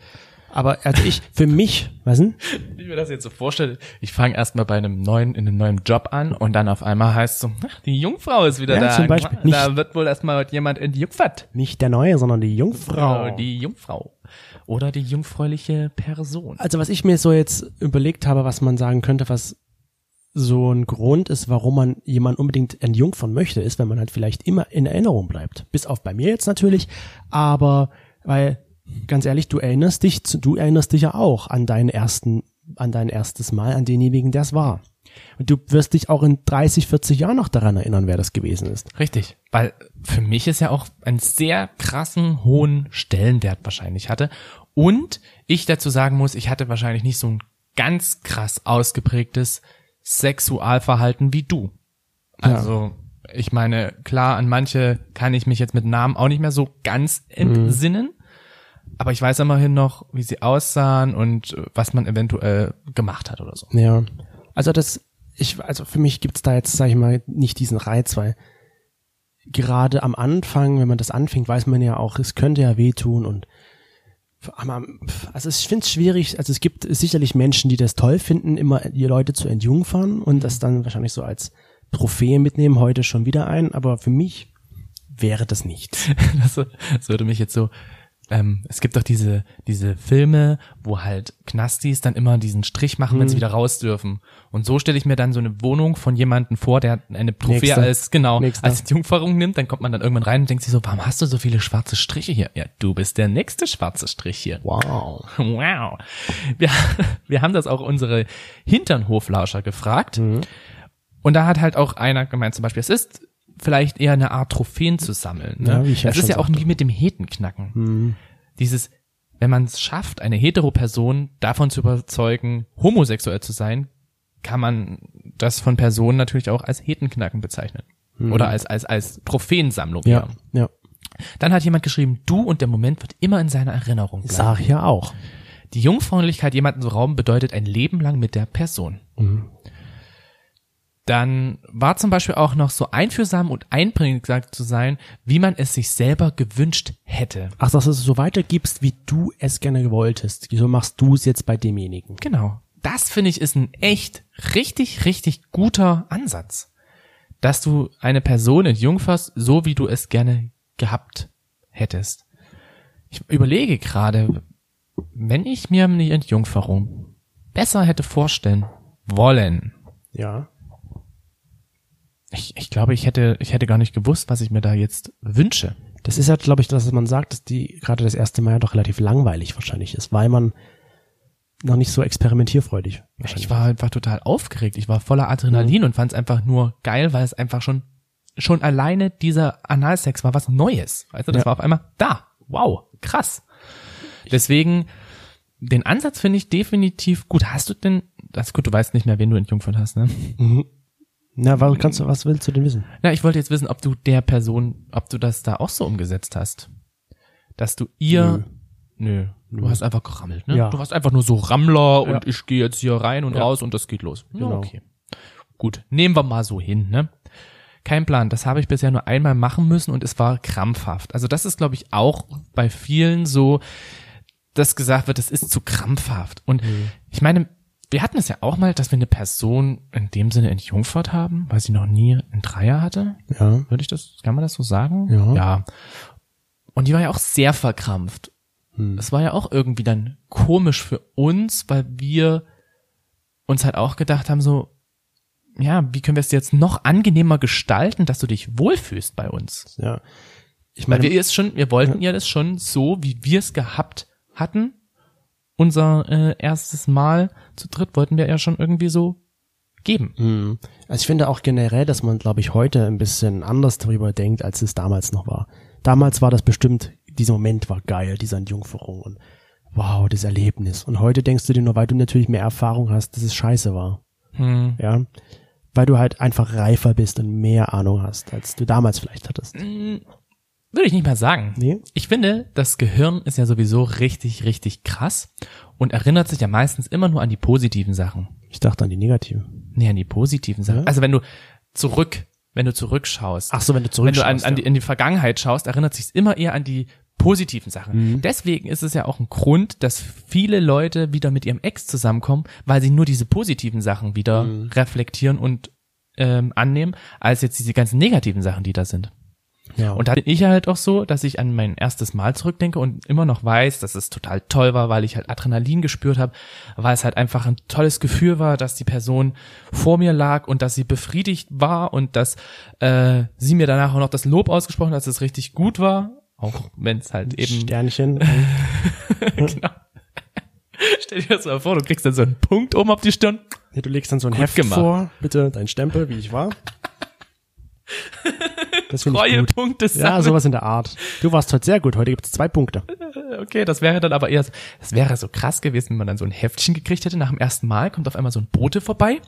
Aber also ich, für mich, was denn? Wie ich mir das jetzt so vorstelle, ich fange erstmal bei einem neuen, in einem neuen Job an und dann auf einmal heißt so, ach, die Jungfrau ist wieder Ja, da. zum Beispiel. Da wird wohl erstmal jemand entjungfert. Nicht der Neue, sondern die Jungfrau. Oh, Die Jungfrau. Oder die jungfräuliche Person. Also was ich mir so jetzt überlegt habe, was man sagen könnte, was so ein Grund ist, warum man jemanden unbedingt entjungfern möchte, ist, wenn man halt vielleicht immer in Erinnerung bleibt. Bis auf bei mir jetzt natürlich, aber weil, ganz ehrlich, du erinnerst dich, du erinnerst dich ja auch an deinen ersten, an dein erstes Mal, an denjenigen, der es war. Und du wirst dich auch in 30, 40 Jahren noch daran erinnern, wer das gewesen ist. Richtig. Weil für mich ist ja auch einen sehr krassen, hohen Stellenwert wahrscheinlich hatte. Und ich dazu sagen muss, ich hatte wahrscheinlich nicht so ein ganz krass ausgeprägtes Sexualverhalten wie du. Ja. Also, ich meine, klar, an manche kann ich mich jetzt mit Namen auch nicht mehr so ganz entsinnen. Aber ich weiß immerhin noch, wie sie aussahen und äh, was man eventuell gemacht hat oder so. Ja. Also das, ich, also für mich gibt's da jetzt, sag ich mal, nicht diesen Reiz, weil gerade am Anfang, wenn man das anfängt, weiß man ja auch, es könnte ja wehtun und aber, also ich finde es schwierig, also es gibt sicherlich Menschen, die das toll finden, immer die Leute zu entjungfern und das dann wahrscheinlich so als Trophäe mitnehmen, heute schon wieder ein, aber für mich wäre das nichts. Das, *laughs* das würde mich jetzt so. Ähm, es gibt doch diese diese Filme, wo halt Knastis dann immer diesen Strich machen, wenn sie wieder raus dürfen. Und so stelle ich mir dann so eine Wohnung von jemandem vor, der eine Trophäe Nächster. als genau Nächster. als Jungferung nimmt. Dann kommt man dann irgendwann rein und denkt sich so, warum hast du so viele schwarze Striche hier? Ja, du bist der nächste schwarze Strich hier. Wow. *laughs* Wow. Wir, *laughs* wir haben das auch unsere Hinternhoflauscher gefragt. Mhm. Und da hat halt auch einer gemeint, zum Beispiel, es ist vielleicht eher eine Art Trophäen zu sammeln. Ne? Ja, wie ich ja das ist ja auch wie mit dem Hetenknacken. Mhm. Dieses, wenn man es schafft, eine Hetero-Person davon zu überzeugen, homosexuell zu sein, kann man das von Personen natürlich auch als Hetenknacken bezeichnen. Oder als, als, als Trophäensammlung. Mhm. Ja, ja. Dann hat jemand geschrieben, du und der Moment wird immer in seiner Erinnerung bleiben. Sag ja auch. Die Jungfräulichkeit jemanden zu rauben bedeutet ein Leben lang mit der Person. Dann war zum Beispiel auch noch so einfühlsam und einbringend gesagt zu sein, wie man es sich selber gewünscht hätte. Ach, dass du es so weitergibst, wie du es gerne wolltest. Wieso machst du es jetzt bei demjenigen? Genau. Das finde ich ist ein echt richtig, richtig guter Ansatz. Dass du eine Person entjungferst, so wie du es gerne gehabt hättest. Ich überlege gerade, wenn ich mir eine Entjungferung besser hätte vorstellen wollen, Ja. Ich, ich glaube, ich hätte, ich hätte gar nicht gewusst, was ich mir da jetzt wünsche. Das ist ja, glaube ich, das, was man sagt, dass die gerade das erste Mal ja doch relativ langweilig wahrscheinlich ist, weil man noch nicht so experimentierfreudig Ich war einfach total aufgeregt. Ich war voller Adrenalin und fand es einfach nur geil, weil es einfach schon, schon alleine dieser Analsex war was Neues. Weißt du, das Ja. war auf einmal da. Wow, krass. Deswegen, den Ansatz finde ich definitiv gut. Hast du denn, das ist gut, du weißt nicht mehr, wen du entjungfert hast, ne? Mhm. Na, was kannst du, was willst du denn wissen? Na, ich wollte jetzt wissen, ob du der Person, ob du das da auch so umgesetzt hast. Dass du ihr, nö, du hast einfach gerammelt, ne? Ja. Du warst einfach nur so Rammler Ja. und ich gehe jetzt hier rein und Ja. raus und das geht los. Ja, Genau. okay. Gut, nehmen wir mal so hin, ne? Kein Plan, das habe ich bisher nur einmal machen müssen und es war krampfhaft. Also das ist, glaube ich, auch bei vielen so, dass gesagt wird, es ist zu krampfhaft. Und ich meine, wir hatten es ja auch mal, dass wir eine Person in dem Sinne entjungfert haben, weil sie noch nie einen Dreier hatte. Ja. Würde ich das, kann man das so sagen? Ja. Ja. Und die war ja auch sehr verkrampft. Hm. Das war ja auch irgendwie dann komisch für uns, weil wir uns halt auch gedacht haben, so, ja, wie können wir es jetzt noch angenehmer gestalten, dass du dich wohlfühlst bei uns? Ja. Ich Weil meine, wir es schon, wir wollten ja das schon so, wie wir es gehabt hatten. Unser äh, erstes Mal zu dritt wollten wir ja schon irgendwie so geben. Mhm. Also ich finde auch generell, dass man, glaube ich, heute ein bisschen anders darüber denkt, als es damals noch war. Damals war das bestimmt, dieser Moment war geil, diese Entjungferung und wow, das Erlebnis. Und heute denkst du dir nur, weil du natürlich mehr Erfahrung hast, dass es scheiße war. Hm. Ja. Weil du halt einfach reifer bist und mehr Ahnung hast, als du damals vielleicht hattest. Würde ich nicht mal sagen. Nee? Ich finde, das Gehirn ist ja sowieso richtig, richtig krass und erinnert sich ja meistens immer nur an die positiven Sachen. Ich dachte an die negativen. Nee, an die positiven Sachen. Ja? Also wenn du zurück, wenn du zurückschaust, Ach so, wenn du wenn du zurückschaust. an, an, die, in die Vergangenheit schaust, erinnert sich immer eher an die positiven Sachen. Mhm. Deswegen ist es ja auch ein Grund, dass viele Leute wieder mit ihrem Ex zusammenkommen, weil sie nur diese positiven Sachen wieder Mhm. reflektieren und ähm, annehmen, als jetzt diese ganzen negativen Sachen, die da sind. Ja. Und da bin ich halt auch so, dass ich an mein erstes Mal zurückdenke und immer noch weiß, dass es total toll war, weil ich halt Adrenalin gespürt habe, weil es halt einfach ein tolles Gefühl war, dass die Person vor mir lag und dass sie befriedigt war und dass äh, sie mir danach auch noch das Lob ausgesprochen hat, dass es richtig gut war, auch wenn es halt eben Sternchen. *laughs* genau. Stell dir das mal vor, du kriegst dann so einen Punkt oben auf die Stirn. Ja, du legst dann so ein Heft gemacht. vor, bitte dein Stempel, wie ich war. *laughs* Das. Treuepunkte Ja, sammeln. sowas in der Art. Du warst heute sehr gut. Heute gibt's zwei Punkte. Okay, das wäre dann aber eher, so- das wäre so krass gewesen, wenn man dann so ein Heftchen gekriegt hätte. Nach dem ersten Mal kommt auf einmal so ein Bote vorbei.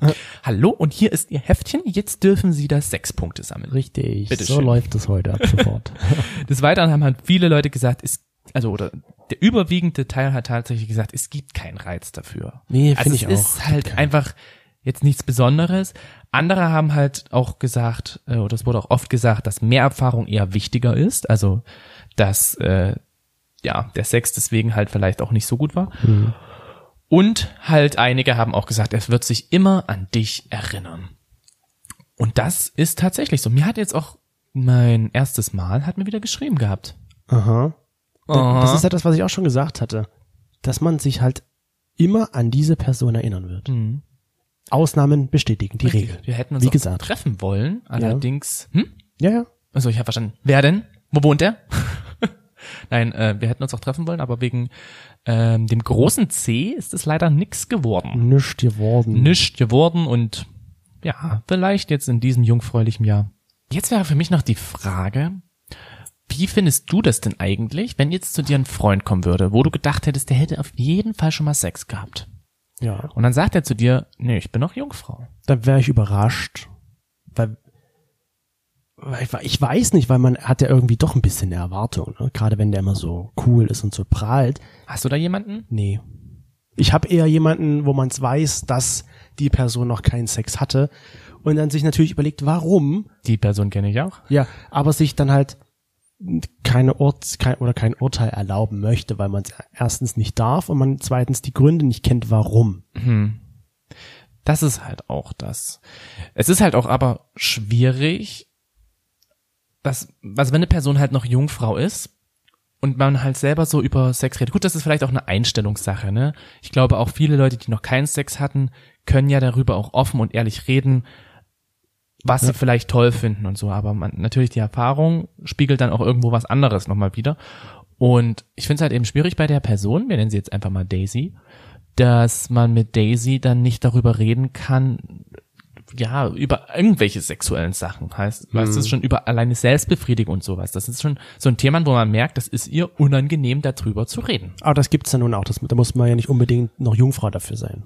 Hallo, und hier ist Ihr Heftchen. Jetzt dürfen Sie da sechs Punkte sammeln. Richtig. Bitte so schön. läuft es heute ab sofort. *laughs* Des Weiteren haben halt viele Leute gesagt, es, also, oder der überwiegende Teil hat tatsächlich gesagt, es gibt keinen Reiz dafür. Nee, also finde es ich auch. ist halt einfach jetzt nichts Besonderes. Andere haben halt auch gesagt, äh, oder es wurde auch oft gesagt, dass mehr Erfahrung eher wichtiger ist. Also, dass äh, ja der Sex deswegen halt vielleicht auch nicht so gut war. Mhm. Und halt einige haben auch gesagt, es wird sich immer an dich erinnern. Und das ist tatsächlich so. Mir hat jetzt auch mein erstes Mal hat mir wieder geschrieben gehabt. Aha. Aha. Das ist ja das, was ich auch schon gesagt hatte. Dass man sich halt immer an diese Person erinnern wird. Mhm. Ausnahmen bestätigen die Regel. Wir hätten uns Wie auch gesagt. treffen wollen, allerdings. Hm? Ja, ja. Also ich habe verstanden. Wer denn? Wo wohnt der? *laughs* Nein, äh, wir hätten uns auch treffen wollen, aber wegen ähm, dem großen C ist es leider nix geworden. Nischt geworden. Nischt geworden und ja, vielleicht jetzt in diesem jungfräulichen Jahr. Jetzt wäre für mich noch die Frage, wie findest du das denn eigentlich, wenn jetzt zu dir ein Freund kommen würde, wo du gedacht hättest, der hätte auf jeden Fall schon mal Sex gehabt? Ja. Und dann sagt er zu dir, nee, ich bin noch Jungfrau. Dann wäre ich überrascht. Weil, weil ich, weiß nicht, weil man hat ja irgendwie doch ein bisschen eine Erwartung. Ne? Gerade wenn der immer so cool ist und so prahlt. Hast du da jemanden? Nee. Ich habe eher jemanden, wo man es weiß, dass die Person noch keinen Sex hatte und dann sich natürlich überlegt, warum. Die Person kenne ich auch. Ja, aber sich dann halt keine Urt kein, oder kein Urteil erlauben möchte, weil man es erstens nicht darf und man zweitens die Gründe nicht kennt, warum. Das ist halt auch das. Es ist halt auch aber schwierig, dass, also wenn eine Person halt noch Jungfrau ist und man halt selber so über Sex redet. Gut, das ist vielleicht auch eine Einstellungssache, ne? Ich glaube auch viele Leute, die noch keinen Sex hatten, können ja darüber auch offen und ehrlich reden, was sie vielleicht toll finden und so. Aber man, natürlich die Erfahrung spiegelt dann auch irgendwo was anderes nochmal wieder. Und ich finde es halt eben schwierig bei der Person, wir nennen sie jetzt einfach mal Daisy, dass man mit Daisy dann nicht darüber reden kann, ja, über irgendwelche sexuellen Sachen heißt, weißt du, ist schon über alleine Selbstbefriedigung und sowas. Das ist schon so ein Thema, wo man merkt, das ist ihr unangenehm, darüber zu reden. Aber das gibt's ja nun auch. Das, da muss man ja nicht unbedingt noch Jungfrau dafür sein.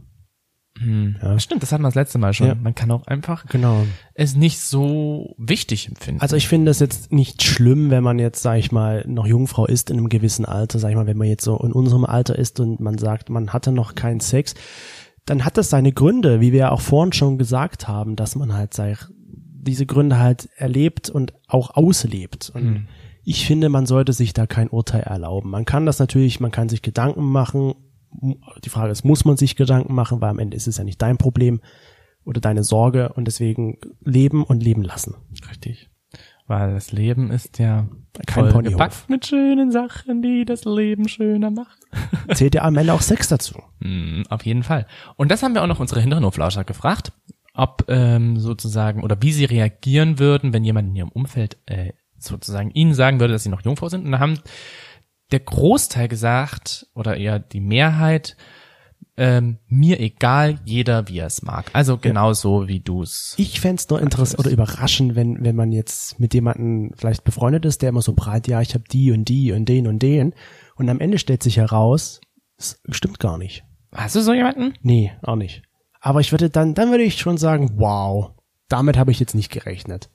Das stimmt, das hatten wir das letzte Mal schon. Ja. Man kann auch einfach Genau. es nicht so wichtig empfinden. Also ich finde es jetzt nicht schlimm, wenn man jetzt, sag ich mal, noch Jungfrau ist in einem gewissen Alter, sag ich mal, wenn man jetzt so in unserem Alter ist und man sagt, man hatte noch keinen Sex, dann hat das seine Gründe, wie wir ja auch vorhin schon gesagt haben, dass man halt sag, diese Gründe halt erlebt und auch auslebt. Und ich finde, man sollte sich da kein Urteil erlauben. Man kann das natürlich, man kann sich Gedanken machen. Die Frage ist, muss man sich Gedanken machen, weil am Ende ist es ja nicht dein Problem oder deine Sorge und deswegen leben und leben lassen. Richtig. Weil das Leben ist ja Kein voll gepackt mit schönen Sachen, die das Leben schöner macht. *laughs* Zählt ja am Ende auch Sex dazu. Mm, auf jeden Fall. Und das haben wir auch noch unsere Hinterhoflauscher gefragt, ob ähm, sozusagen oder wie sie reagieren würden, wenn jemand in ihrem Umfeld äh, sozusagen ihnen sagen würde, dass sie noch Jungfrau sind. Und da haben der Großteil gesagt oder eher die Mehrheit ähm, mir egal, jeder wie er es mag. Also genauso wie du es. Ich fänd's nur interessant oder überraschend, wenn, wenn man jetzt mit jemandem vielleicht befreundet ist, der immer so breit, ja, ich habe die und die und den und den. Und am Ende stellt sich heraus, es stimmt gar nicht. Hast du so jemanden? Nee, auch nicht. Aber ich würde dann, dann würde ich schon sagen, wow, damit habe ich jetzt nicht gerechnet.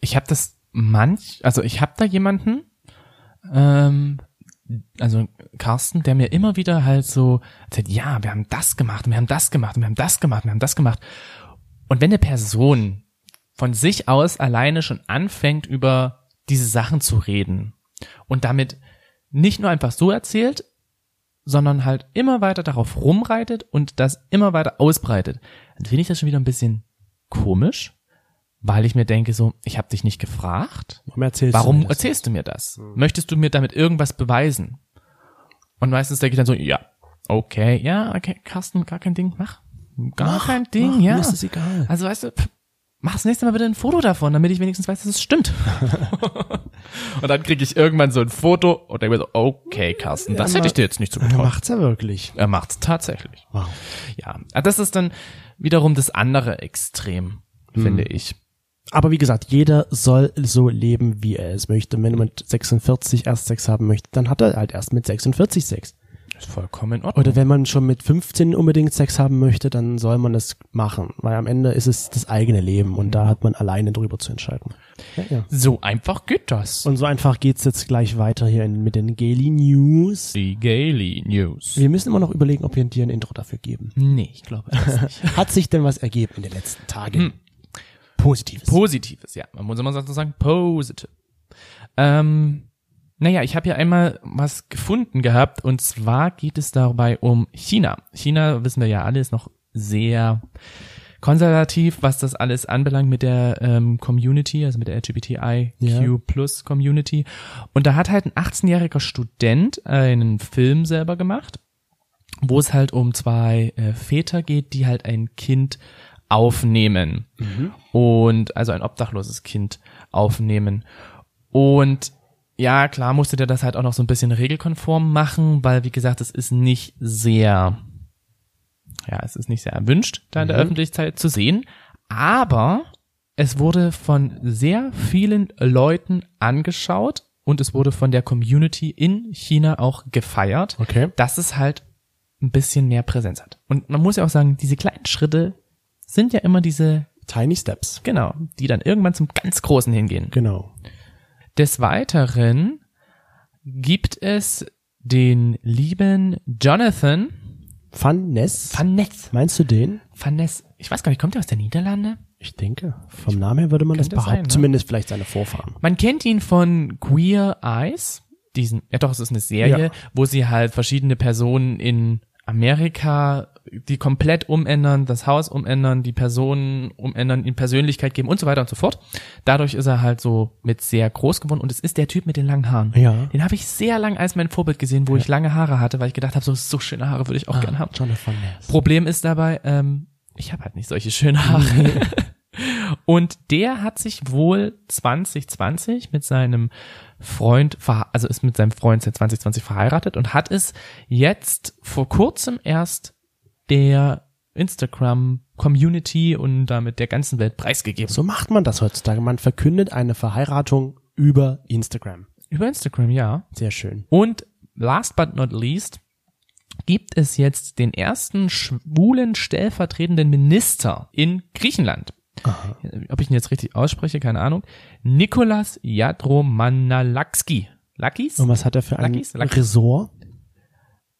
Ich habe das manch, also ich habe da jemanden, ähm, also Carsten, der mir immer wieder halt so erzählt, ja, wir haben das gemacht, wir haben das gemacht, wir haben das gemacht, wir haben das gemacht. Und wenn eine Person von sich aus alleine schon anfängt, über diese Sachen zu reden und damit nicht nur einfach so erzählt, sondern halt immer weiter darauf rumreitet und das immer weiter ausbreitet, dann finde ich das schon wieder ein bisschen komisch, weil ich mir denke so, ich habe dich nicht gefragt, Warum erzählst du Warum mir das? erzählst du mir das? Möchtest du mir damit irgendwas beweisen? Und meistens denke ich dann so, ja, okay, ja, okay, Carsten, gar kein Ding, mach. Gar Mach, kein Ding, mach, ja. mir ist es egal. Also weißt du, pff, mach das nächste Mal bitte ein Foto davon, damit ich wenigstens weiß, dass es stimmt. *laughs* und dann kriege ich irgendwann so ein Foto und denke mir so, okay, Carsten, das Ja, hätte ich dir jetzt nicht Er zugetraut. macht's ja wirklich. Er macht's tatsächlich. Wow. Ja, das ist dann wiederum das andere Extrem, Hm. finde ich. Aber wie gesagt, jeder soll so leben, wie er es möchte. Wenn mit 46 erst Sex haben möchte, dann hat er halt erst mit 46 Sex. Ist vollkommen in Ordnung. Oder wenn man schon mit 15 unbedingt Sex haben möchte, dann soll man das machen. Weil am Ende ist es das eigene Leben und da hat man alleine drüber zu entscheiden. Ja, ja. so einfach geht das. Und so einfach geht's jetzt gleich weiter hier in, mit den Gaily News. Die Gaily News. Wir müssen immer noch überlegen, ob wir dir ein Intro dafür geben. Nee, ich glaube das nicht. *laughs* Hat sich denn was ergeben in den letzten Tagen? Hm. Positives. Positives, ja. Man muss immer so sagen, positive. Ähm, naja, ich habe ja einmal was gefunden gehabt und zwar geht es dabei um China. China, wissen wir ja alle, ist noch sehr konservativ, was das alles anbelangt mit der ähm, Community, also mit der LGBTIQ. Plus Community. Und da hat halt ein 18-jähriger Student einen Film selber gemacht, wo es halt um zwei äh, Väter geht, die halt ein Kind aufnehmen und also ein obdachloses Kind aufnehmen. Und ja, klar musste der das halt auch noch so ein bisschen regelkonform machen, weil wie gesagt, es ist nicht sehr, ja, es ist nicht sehr erwünscht, da in der Öffentlichkeit zu sehen. Aber es wurde von sehr vielen Leuten angeschaut und es wurde von der Community in China auch gefeiert, Okay. dass es halt ein bisschen mehr Präsenz hat. Und man muss ja auch sagen, diese kleinen Schritte sind ja immer diese, Tiny Steps. genau, die dann irgendwann zum ganz Großen hingehen. Genau. Des Weiteren gibt es den lieben Jonathan Van Ness. Van Ness. Meinst du den? Van Ness. Ich weiß gar nicht, kommt er aus der Niederlande? Ich denke. Vom Namen her würde man das behaupten. sein, ne? Zumindest vielleicht seine Vorfahren. Man kennt ihn von Queer Eyes. Diesen, ja doch, es ist eine Serie, Ja. wo sie halt verschiedene Personen in Amerika, die komplett umändern, das Haus umändern, die Personen umändern, in Persönlichkeit geben und so weiter und so fort. Dadurch ist er halt so mit sehr groß geworden und es ist der Typ mit den langen Haaren. Ja. Den habe ich sehr lang als mein Vorbild gesehen, wo ich lange Haare hatte, weil ich gedacht habe, so, so schöne Haare würde ich auch Ah, gern haben. Jonathan Ness. Problem ist dabei, ähm, ich habe halt nicht solche schönen Haare. *laughs* Und der hat sich wohl 2020 mit seinem Freund, also ist mit seinem Freund seit 2020 verheiratet und hat es jetzt vor kurzem erst der Instagram Community und damit der ganzen Welt preisgegeben. So macht man das heutzutage. Man verkündet eine Verheiratung über Instagram. Über Instagram, ja. Sehr schön. Und last but not least gibt es jetzt den ersten schwulen stellvertretenden Minister in Griechenland. Ob ich ihn jetzt richtig ausspreche, keine Ahnung. Nikolas Jadromanalakski. Lakis? Und was hat er für ein Luckys? Luckys. Ressort?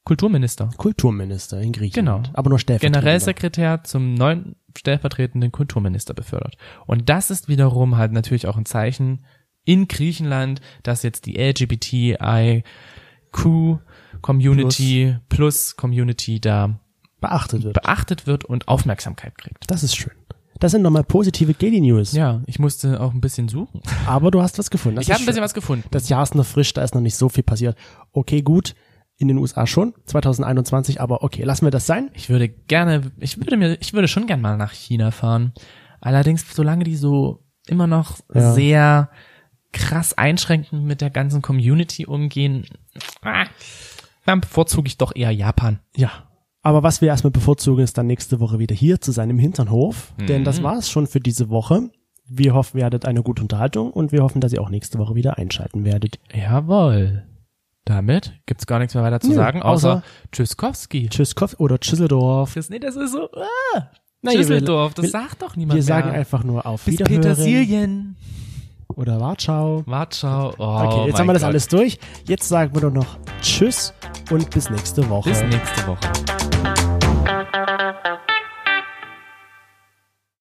Kulturminister. Kulturminister in Griechenland. Genau. Aber nur stellvertretender. Generalsekretär zum neuen stellvertretenden Kulturminister befördert. Und das ist wiederum halt natürlich auch ein Zeichen in Griechenland, dass jetzt die LGBTIQ Community plus, Community da beachtet wird. beachtet wird und Aufmerksamkeit kriegt. Das ist schön. Das sind nochmal positive Daily News. Ja, ich musste auch ein bisschen suchen. Aber du hast was gefunden. Das ich habe ein bisschen was gefunden. Das Jahr ist noch frisch, da ist noch nicht so viel passiert. Okay, gut. In den USA schon, 2021, aber okay, lassen wir das sein. Ich würde gerne, ich würde mir, ich würde schon gern mal nach China fahren. Allerdings, solange die so immer noch Ja. sehr krass einschränkend mit der ganzen Community umgehen, ah, dann bevorzuge ich doch eher Japan. Ja. Aber was wir erstmal bevorzugen, ist dann nächste Woche wieder hier zu seinem Hinternhof. Denn das war's schon für diese Woche. Wir hoffen, ihr hattet eine gute Unterhaltung und wir hoffen, dass ihr auch nächste Woche wieder einschalten werdet. Jawohl. Damit gibt's gar nichts mehr weiter zu Nö, sagen, außer, außer- Tschüsskowski. Tschüss, Kopf oder Tschüsseldorf. Das, nee, das ist so, ah, Nein, wir- das sagt doch niemand Wir mehr. sagen einfach nur auf Bis Wiederhören Petersilien. Oder Wartschau. Wartschau. Oh, Okay, jetzt haben wir das Gott. alles durch. Jetzt sagen wir nur noch Tschüss und bis nächste Woche. Bis nächste Woche.